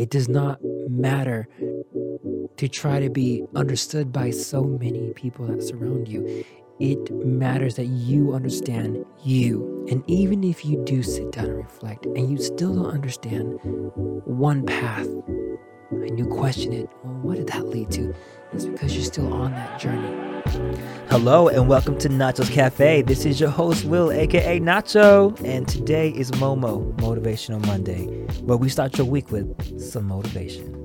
It does not matter to try to be understood by so many people that surround you. It matters that you understand you. And even if you do sit down and reflect and you still don't understand one path, and you question it, well, what did that lead to? It's because you're still on that journey. Hello and welcome to Nacho's Cafe. This is your host, Will, aka Nacho, and today is Momo Motivational Monday, where we start your week with some motivation.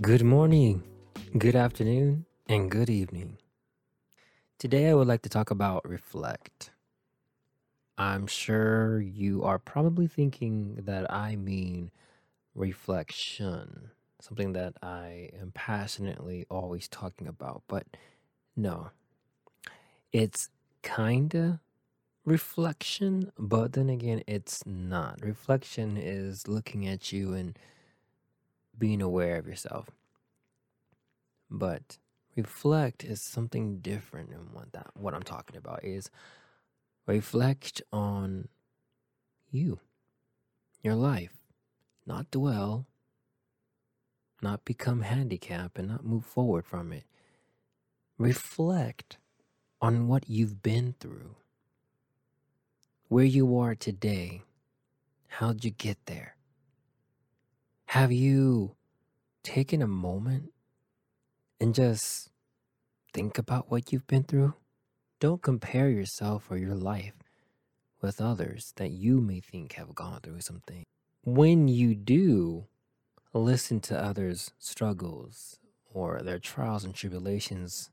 Good morning, good afternoon, and good evening. Today I would like to talk about reflect. I'm sure you are probably thinking that I mean reflection, something that I am passionately always talking about, but no. It's kinda reflection, but then again, it's not. Reflection is looking at you and being aware of yourself. But reflect is something different and what that what I'm talking about is reflect on you, your life, not dwell, not become handicapped and not move forward from it. Reflect on what you've been through. Where you are today. How'd you get there? Have you taken a moment and just think about what you've been through? Don't compare yourself or your life with others that you may think have gone through something. When you do listen to others' struggles or their trials and tribulations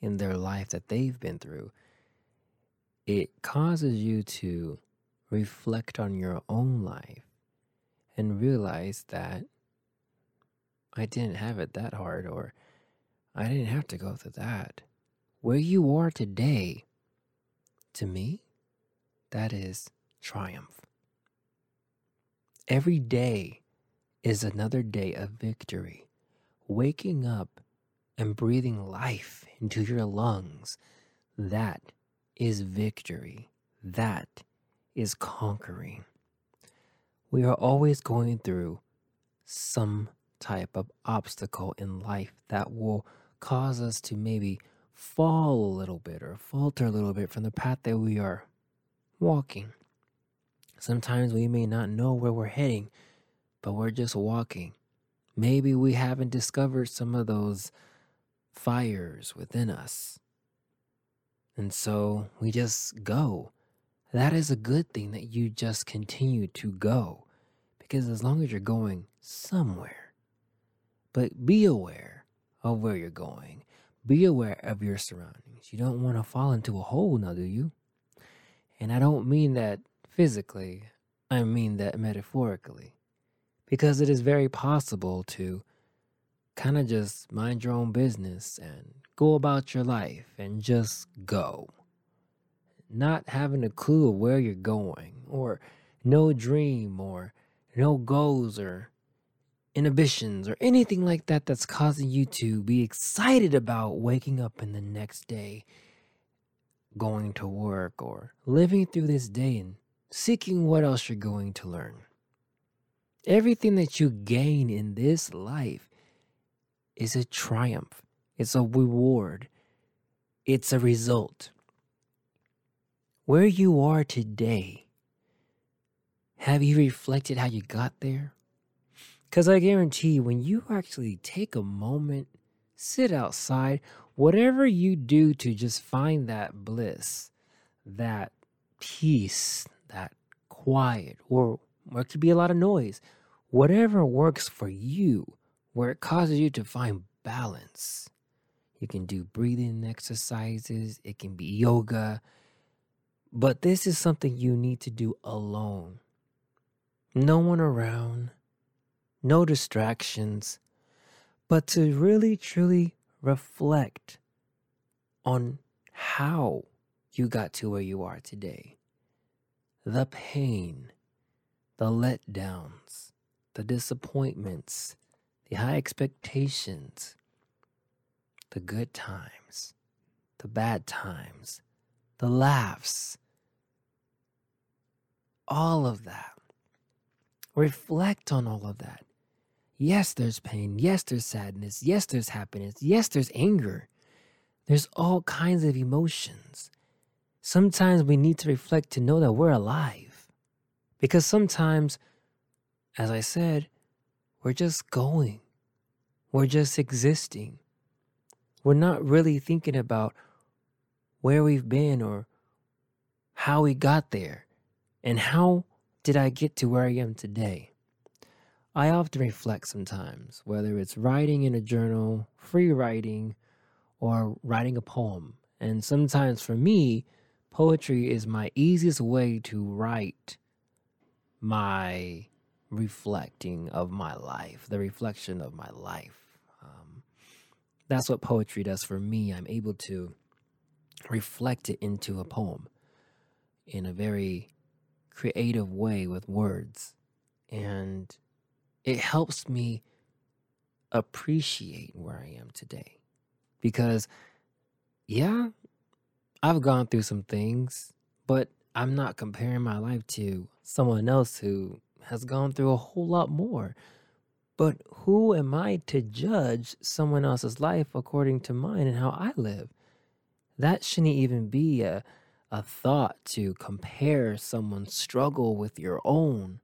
in their life that they've been through, it causes you to reflect on your own life and realize that I didn't have it that hard or I didn't have to go through that. Where you are today, to me, that is triumph. Every day is another day of victory. Waking up and breathing life into your lungs, that is victory. That is conquering. We are always going through some type of obstacle in life that will cause us to maybe fall a little bit or falter a little bit from the path that we are walking. Sometimes we may not know where we're heading, but we're just walking. Maybe we haven't discovered some of those fires within us. And so we just go. That is a good thing that you just continue to go. Because as long as you're going somewhere, but be aware of where you're going, be aware of your surroundings. You don't want to fall into a hole now, do you? And I don't mean that physically, I mean that metaphorically. Because it is very possible to kind of just mind your own business and go about your life and just go. Not having a clue of where you're going, or no dream, or no goals, or inhibitions, or anything like that that's causing you to be excited about waking up in the next day, going to work, or living through this day and seeking what else you're going to learn. Everything that you gain in this life is a triumph, it's a reward, it's a result. Where you are today, have you reflected how you got there? Because I guarantee you, when you actually take a moment, sit outside, whatever you do to just find that bliss, that peace, that quiet, or, or it could be a lot of noise, whatever works for you, where it causes you to find balance. You can do breathing exercises, it can be yoga, but this is something you need to do alone. No one around, no distractions, but to really truly reflect on how you got to where you are today. The pain, the letdowns, the disappointments, the high expectations, the good times, the bad times, the laughs, all of that Reflect on all of that. Yes, there's pain. Yes, there's sadness. Yes, there's happiness. Yes, there's anger. There's all kinds of emotions. Sometimes we need to reflect to know that we're alive. Because sometimes, as I said, we're just going, we're just existing. We're not really thinking about where we've been or how we got there and how did I get to where I am today. I often reflect sometimes, whether it's writing in a journal, free writing, or writing a poem. And sometimes for me, poetry is my easiest way to write my reflecting of my life, the reflection of my life. Um, that's what poetry does for me. I'm able to reflect it into a poem in a very creative way with words. And it helps me appreciate where I am today. Because, yeah, I've gone through some things, but I'm not comparing my life to someone else who has gone through a whole lot more. But who am I to judge someone else's life according to mine and how I live? That shouldn't even be a, a thought to compare someone's struggle with your own.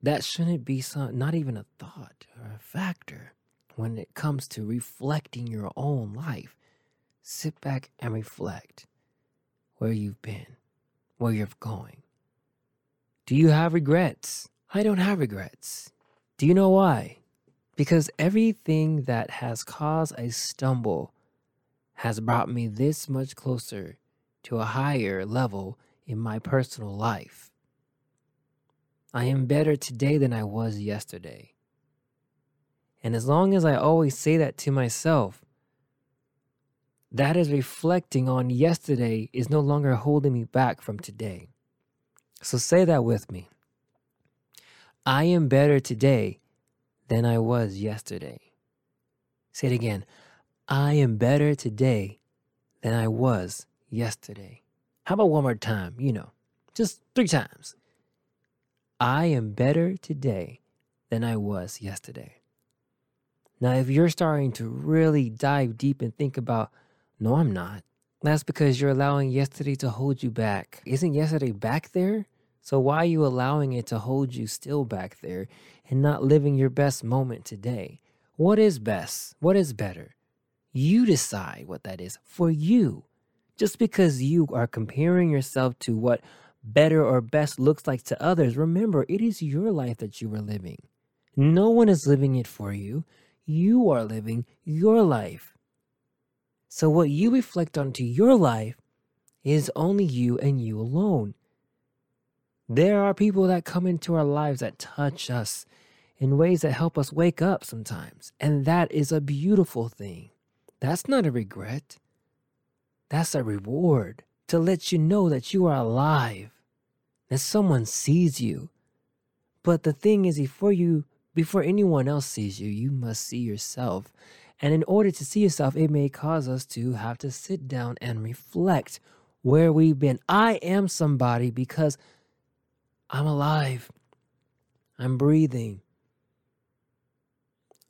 That shouldn't be some, not even a thought or a factor when it comes to reflecting your own life. Sit back and reflect where you've been, where you're going. Do you have regrets? I don't have regrets. Do you know why? Because everything that has caused a stumble has brought me this much closer to a higher level in my personal life. I am better today than I was yesterday. And as long as I always say that to myself, that is reflecting on yesterday is no longer holding me back from today. So say that with me. I am better today than I was yesterday. Say it again. I am better today than I was yesterday. How about one more time? You know, just three times. I am better today than I was yesterday. Now, if you're starting to really dive deep and think about, no, I'm not, that's because you're allowing yesterday to hold you back. Isn't yesterday back there? So why are you allowing it to hold you still back there and not living your best moment today? What is best? What is better? You decide what that is for you. Just because you are comparing yourself to what better or best looks like to others, remember it is your life that you are living. No one is living it for you. You are living your life. So, what you reflect onto your life is only you and you alone. There are people that come into our lives that touch us in ways that help us wake up sometimes. And that is a beautiful thing. That's not a regret. That's a reward to let you know that you are alive, that someone sees you. But the thing is, before you, before anyone else sees you, you must see yourself. And in order to see yourself, it may cause us to have to sit down and reflect where we've been. I am somebody because I'm alive. I'm breathing.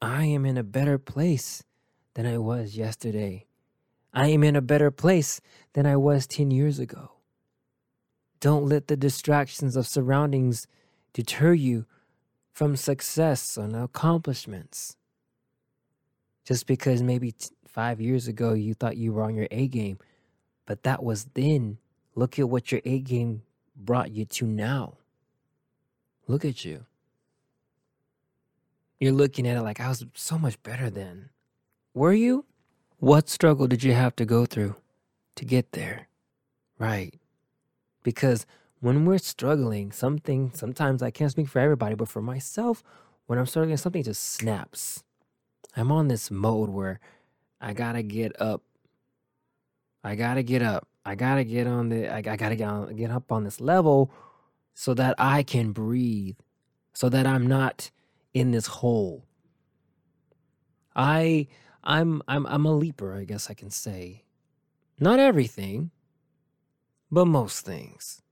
I am in a better place than I was yesterday. I am in a better place than I was 10 years ago. Don't let the distractions of surroundings deter you from success and accomplishments. Just because maybe t- five years ago you thought you were on your A game, but that was then. Look at what your A game brought you to now. Look at you. You're looking at it like I was so much better then. Were you? What struggle did you have to go through to get there? Right. Because when we're struggling, something, sometimes I can't speak for everybody, but for myself, when I'm struggling, something just snaps. I'm on this mode where I gotta get up. I gotta get up. I gotta get on the, I, I gotta get, on, get up on this level so that I can breathe, so that I'm not in this hole. I I'm I'm I'm a leaper, I guess I can say. Not everything, but most things.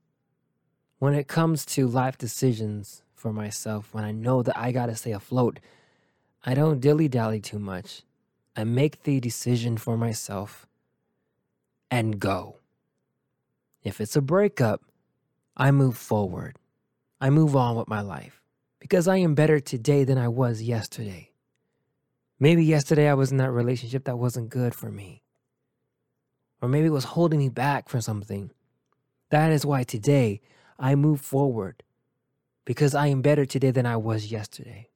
When it comes to life decisions for myself when I know that I got to stay afloat. I don't dilly dally too much. I make the decision for myself and go. If it's a breakup, I move forward. I move on with my life because I am better today than I was yesterday. Maybe yesterday I was in that relationship that wasn't good for me. Or maybe it was holding me back from something. That is why today I move forward because I am better today than I was yesterday.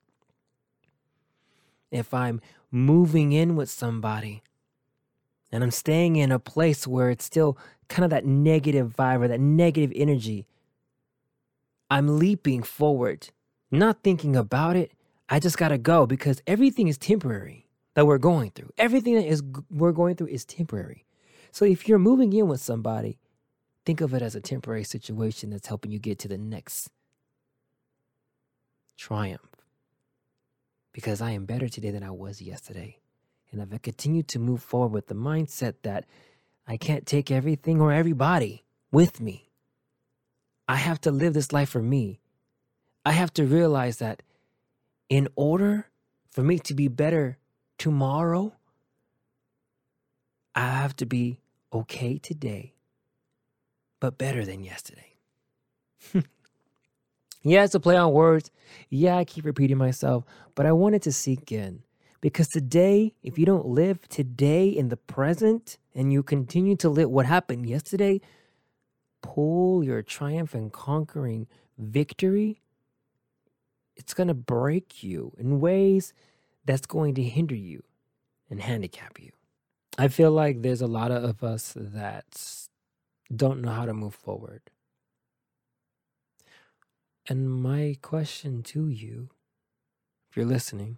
If I'm moving in with somebody and I'm staying in a place where it's still kind of that negative vibe or that negative energy, I'm leaping forward, not thinking about it. I just got to go because everything is temporary that we're going through. Everything that is we're going through is temporary. So if you're moving in with somebody, think of it as a temporary situation that's helping you get to the next triumph. Because I am better today than I was yesterday. And if I continue to move forward with the mindset that I can't take everything or everybody with me, I have to live this life for me. I have to realize that in order for me to be better tomorrow, I have to be okay today, but better than yesterday. yeah, it's a play on words. Yeah, I keep repeating myself, but I wanted to sink in because today, if you don't live today in the present and you continue to live what happened yesterday, pull your triumph and conquering victory, it's going to break you in ways that's going to hinder you and handicap you. I feel like there's a lot of us that don't know how to move forward. And my question to you, if you're listening,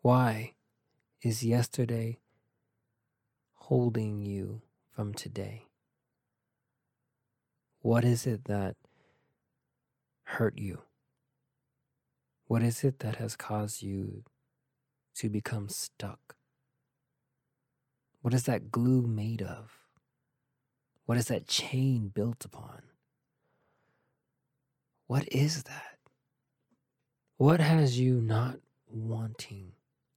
why is yesterday holding you from today? What is it that hurt you? What is it that has caused you to become stuck? What is that glue made of? What is that chain built upon? What is that? What has you not wanting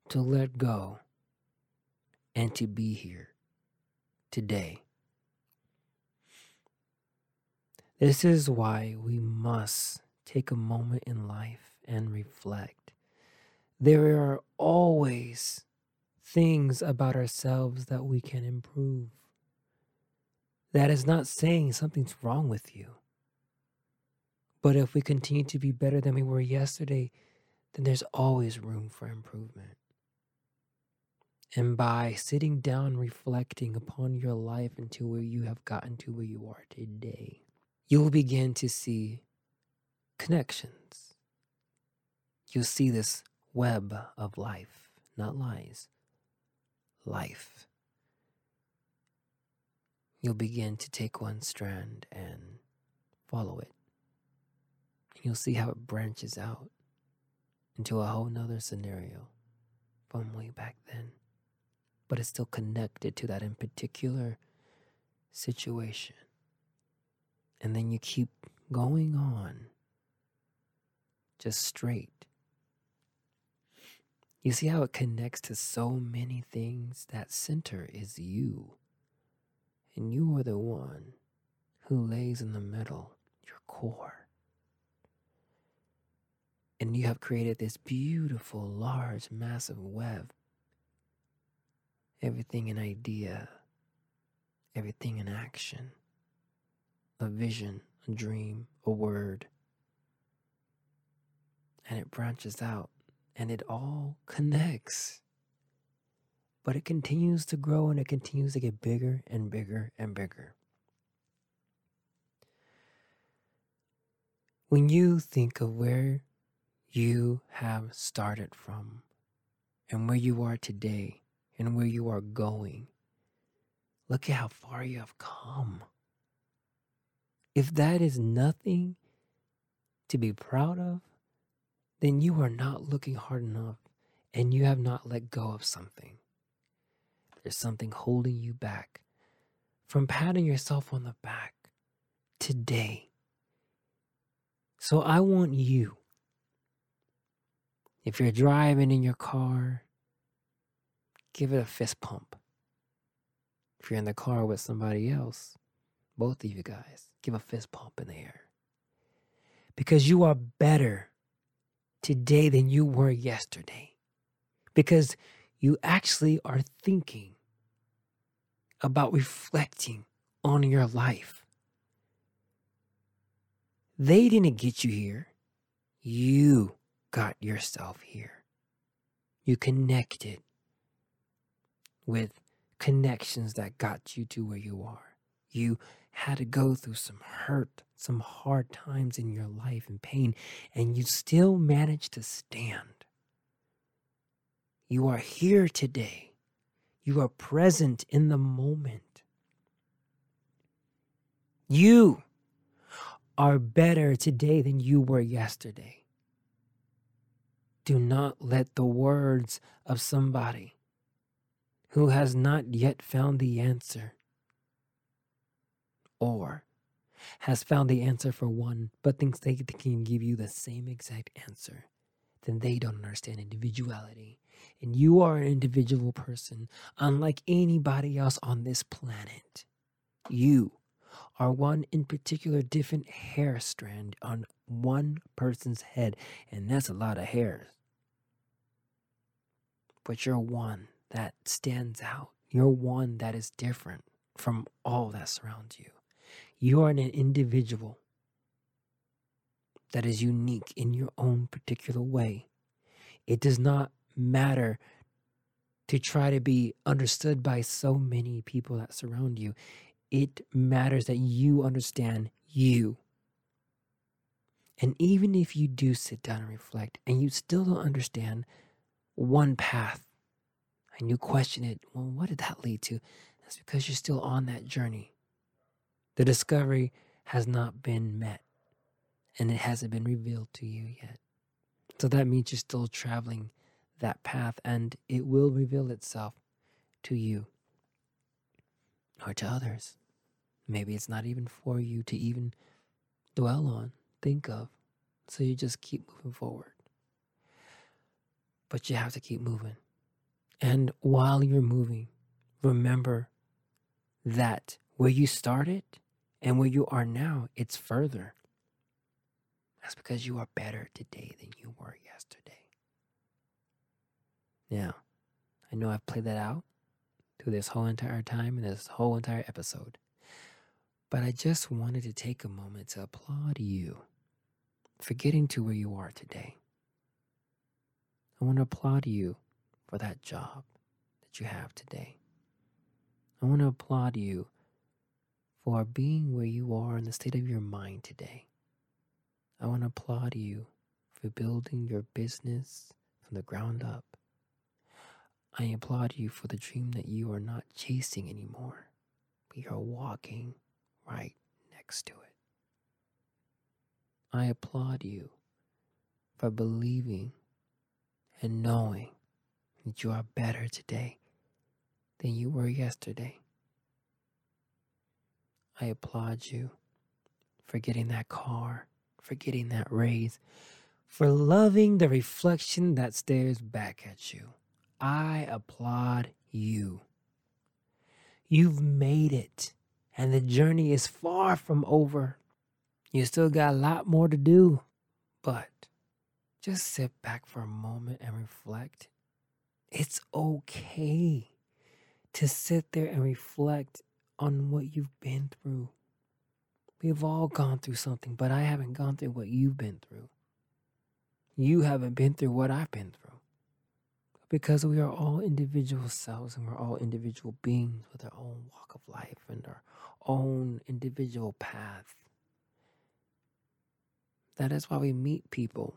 to let go and to be here today. This is why we must take a moment in life and reflect. There are always things about ourselves that we can improve. That is not saying something's wrong with you. But if we continue to be better than we were yesterday, then there's always room for improvement. And by sitting down, reflecting upon your life until where you have gotten to where you are today, you will begin to see connections. You'll see this web of life, not lies, life. You'll begin to take one strand and follow it. You'll see how it branches out into a whole nother scenario from way back then but it's still connected to that in particular situation. And then you keep going on just straight. You see how it connects to so many things? That center is you. And you are the one who lays in the middle, your core. And you have created this beautiful, large, massive web everything an idea, everything in action, a vision, a dream, a word. And it branches out and it all connects. But it continues to grow and it continues to get bigger and bigger and bigger. When you think of where you have started from and where you are today, and where you are going. Look at how far you have come. If that is nothing to be proud of, then you are not looking hard enough and you have not let go of something. There's something holding you back from patting yourself on the back today. So I want you, if you're driving in your car, give it a fist pump. If you're in the car with somebody else, both of you guys, give a fist pump in the air. Because you are better today than you were yesterday. Because you actually are thinking about reflecting on your life. They didn't get you here. You got yourself here. You connected with connections that got you to where you are. You had to go through some hurt, some hard times in your life and pain, and you still managed to stand. You are here today. You are present in the moment. You are better today than you were yesterday. Do not let the words of somebody who has not yet found the answer or has found the answer for one but thinks they can give you the same exact answer, then they don't understand individuality. And you are an individual person, unlike anybody else on this planet. You are one in particular different hair strand on one person's head, and that's a lot of hairs. But you're one that stands out. You're one that is different from all that surrounds you. You are an individual that is unique in your own particular way. It does not matter to try to be understood by so many people that surround you. It matters that you understand you. And even if you do sit down and reflect and you still don't understand one path and you question it, well, what did that lead to? That's because you're still on that journey. The discovery has not been met and it hasn't been revealed to you yet. So that means you're still traveling that path and it will reveal itself to you or to others. Maybe it's not even for you to even dwell on, think of. So you just keep moving forward. But you have to keep moving. And while you're moving, remember that where you started and where you are now, it's further. That's because you are better today than you were yesterday. Now, I know I've played that out through this whole entire time and this whole entire episode, but I just wanted to take a moment to applaud you for getting to where you are today. I want to applaud you for that job that you have today. I want to applaud you for being where you are in the state of your mind today. I want to applaud you for building your business from the ground up. I applaud you for the dream that you are not chasing anymore, but you're walking right next to it. I applaud you for believing and knowing that you are better today than you were yesterday. I applaud you for getting that car, for getting that raise, for loving the reflection that stares back at you. I applaud you. You've made it, and the journey is far from over. You still got a lot more to do, but just sit back for a moment and reflect. It's okay to sit there and reflect on what you've been through. We've all gone through something, but I haven't gone through what you've been through. You haven't been through what I've been through because we are all individual selves and we're all individual beings with our own walk of life and our own individual path. That is why we meet people.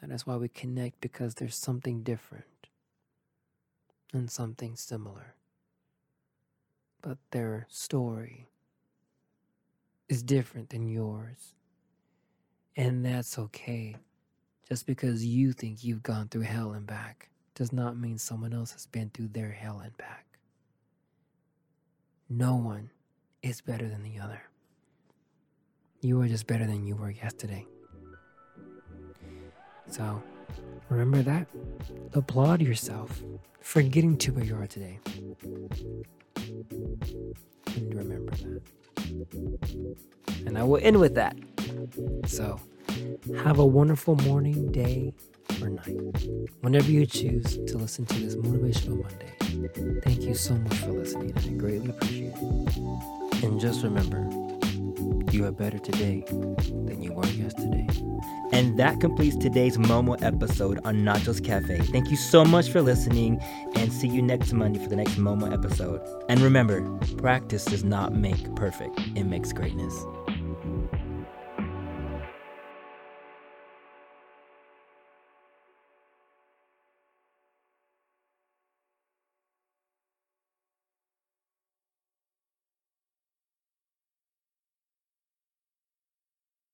That is why we connect because there's something different and something similar. But their story is different than yours. And that's okay. Just because you think you've gone through hell and back does not mean someone else has been through their hell and back. No one is better than the other. You are just better than you were yesterday. So remember that. Applaud yourself for getting to where you are today. And remember that. And I will end with that. So have a wonderful morning, day, or night. Whenever you choose to listen to this Motivational Monday. Thank you so much for listening. I greatly appreciate it. And just remember, you are better today than you were yesterday. And that completes today's Momo episode on Nachos Cafe. Thank you so much for listening and see you next Monday for the next Momo episode. And remember, practice does not make perfect, it makes greatness.